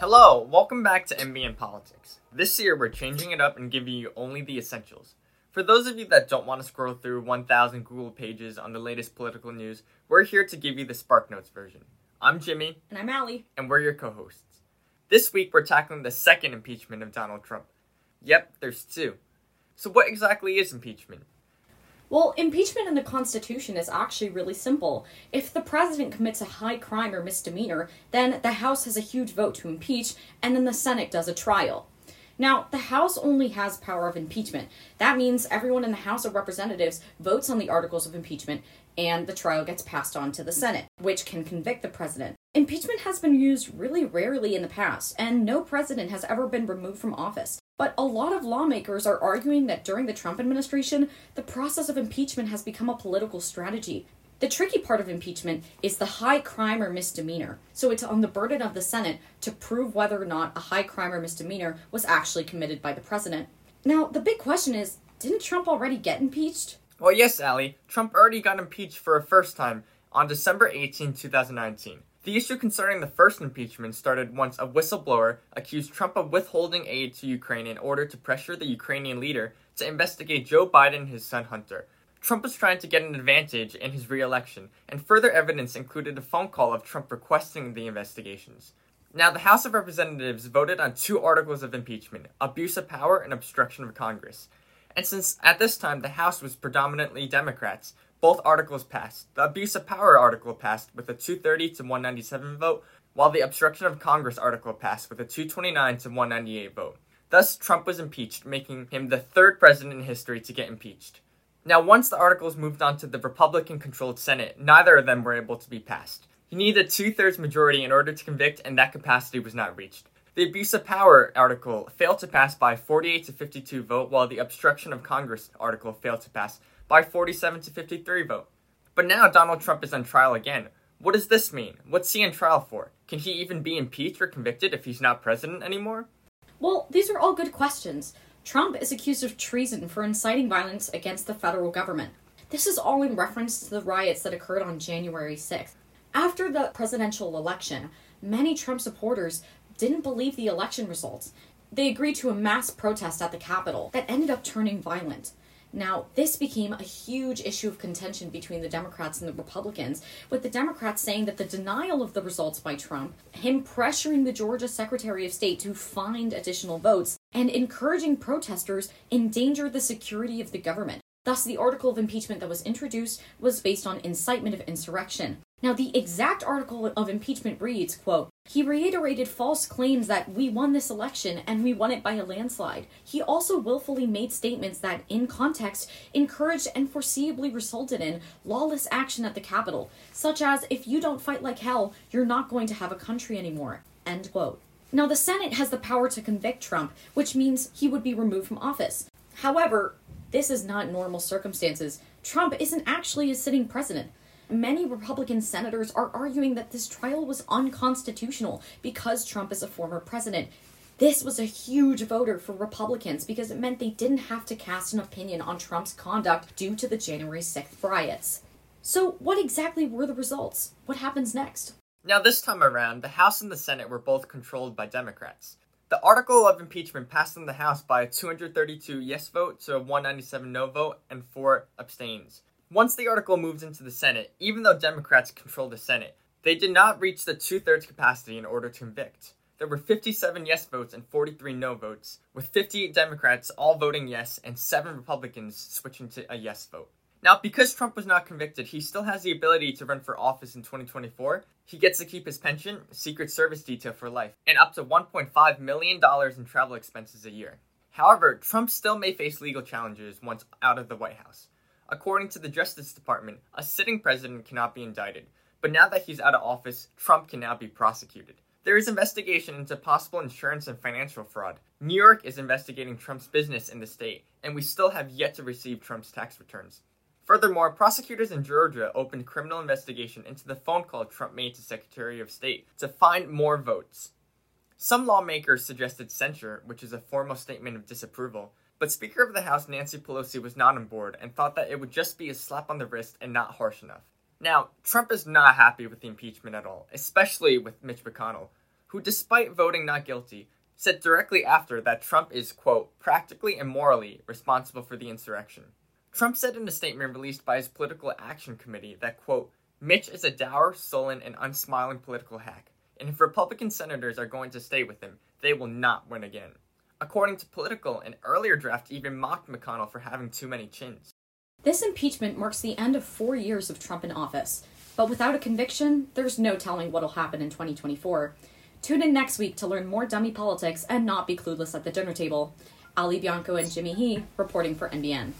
Hello, welcome back to MBN Politics. This year we're changing it up and giving you only the essentials. For those of you that don't want to scroll through 1,000 Google pages on the latest political news, we're here to give you the Spark Notes version. I'm Jimmy. And I'm Allie. And we're your co hosts. This week we're tackling the second impeachment of Donald Trump. Yep, there's two. So, what exactly is impeachment? Well, impeachment in the Constitution is actually really simple. If the president commits a high crime or misdemeanor, then the House has a huge vote to impeach, and then the Senate does a trial. Now, the House only has power of impeachment. That means everyone in the House of Representatives votes on the articles of impeachment, and the trial gets passed on to the Senate, which can convict the president. Impeachment has been used really rarely in the past, and no president has ever been removed from office. But a lot of lawmakers are arguing that during the Trump administration, the process of impeachment has become a political strategy. The tricky part of impeachment is the high crime or misdemeanor. So it's on the burden of the Senate to prove whether or not a high crime or misdemeanor was actually committed by the president. Now, the big question is didn't Trump already get impeached? Well, yes, Allie. Trump already got impeached for a first time on December 18, 2019. The issue concerning the first impeachment started once a whistleblower accused Trump of withholding aid to Ukraine in order to pressure the Ukrainian leader to investigate Joe Biden and his son Hunter. Trump was trying to get an advantage in his re election, and further evidence included a phone call of Trump requesting the investigations. Now, the House of Representatives voted on two articles of impeachment abuse of power and obstruction of Congress. And since at this time the House was predominantly Democrats, both articles passed. The abuse of power article passed with a 230 to 197 vote, while the obstruction of Congress article passed with a 229 to 198 vote. Thus, Trump was impeached, making him the third president in history to get impeached. Now, once the articles moved on to the Republican controlled Senate, neither of them were able to be passed. He needed a two thirds majority in order to convict, and that capacity was not reached. The abuse of power article failed to pass by 48 to 52 vote, while the obstruction of Congress article failed to pass by 47 to 53 vote. But now Donald Trump is on trial again. What does this mean? What's he in trial for? Can he even be impeached or convicted if he's not president anymore? Well, these are all good questions. Trump is accused of treason for inciting violence against the federal government. This is all in reference to the riots that occurred on January 6th. After the presidential election, many Trump supporters didn't believe the election results. They agreed to a mass protest at the Capitol that ended up turning violent. Now, this became a huge issue of contention between the Democrats and the Republicans, with the Democrats saying that the denial of the results by Trump, him pressuring the Georgia Secretary of State to find additional votes, and encouraging protesters endangered the security of the government. Thus, the article of impeachment that was introduced was based on incitement of insurrection. Now, the exact article of impeachment reads, quote, he reiterated false claims that we won this election and we won it by a landslide. He also willfully made statements that, in context, encouraged and foreseeably resulted in lawless action at the Capitol, such as, if you don't fight like hell, you're not going to have a country anymore. End quote. Now, the Senate has the power to convict Trump, which means he would be removed from office. However, this is not normal circumstances. Trump isn't actually a sitting president. Many Republican senators are arguing that this trial was unconstitutional because Trump is a former president. This was a huge voter for Republicans because it meant they didn't have to cast an opinion on Trump's conduct due to the January 6th riots. So, what exactly were the results? What happens next? Now, this time around, the House and the Senate were both controlled by Democrats. The article of impeachment passed in the House by a 232 yes vote to a 197 no vote and four abstains. Once the article moved into the Senate, even though Democrats controlled the Senate, they did not reach the two thirds capacity in order to convict. There were 57 yes votes and 43 no votes, with 58 Democrats all voting yes and 7 Republicans switching to a yes vote. Now, because Trump was not convicted, he still has the ability to run for office in 2024. He gets to keep his pension, Secret Service detail for life, and up to $1.5 million in travel expenses a year. However, Trump still may face legal challenges once out of the White House. According to the Justice Department, a sitting president cannot be indicted, but now that he's out of office, Trump can now be prosecuted. There is investigation into possible insurance and financial fraud. New York is investigating Trump's business in the state, and we still have yet to receive Trump's tax returns. Furthermore, prosecutors in Georgia opened criminal investigation into the phone call Trump made to Secretary of State to find more votes. Some lawmakers suggested censure, which is a formal statement of disapproval, but Speaker of the House Nancy Pelosi was not on board and thought that it would just be a slap on the wrist and not harsh enough. Now, Trump is not happy with the impeachment at all, especially with Mitch McConnell. who, despite voting not guilty, said directly after that Trump is, quote, practically and morally responsible for the insurrection. Trump said in a statement released by his Political Action Committee that, quote, Mitch is a dour, sullen, and unsmiling political hack, and if Republican senators are going to stay with him, they will not win again. According to Politico, an earlier draft even mocked McConnell for having too many chins. This impeachment marks the end of four years of Trump in office, but without a conviction, there's no telling what'll happen in 2024. Tune in next week to learn more dummy politics and not be clueless at the dinner table. Ali Bianco and Jimmy He reporting for NBN.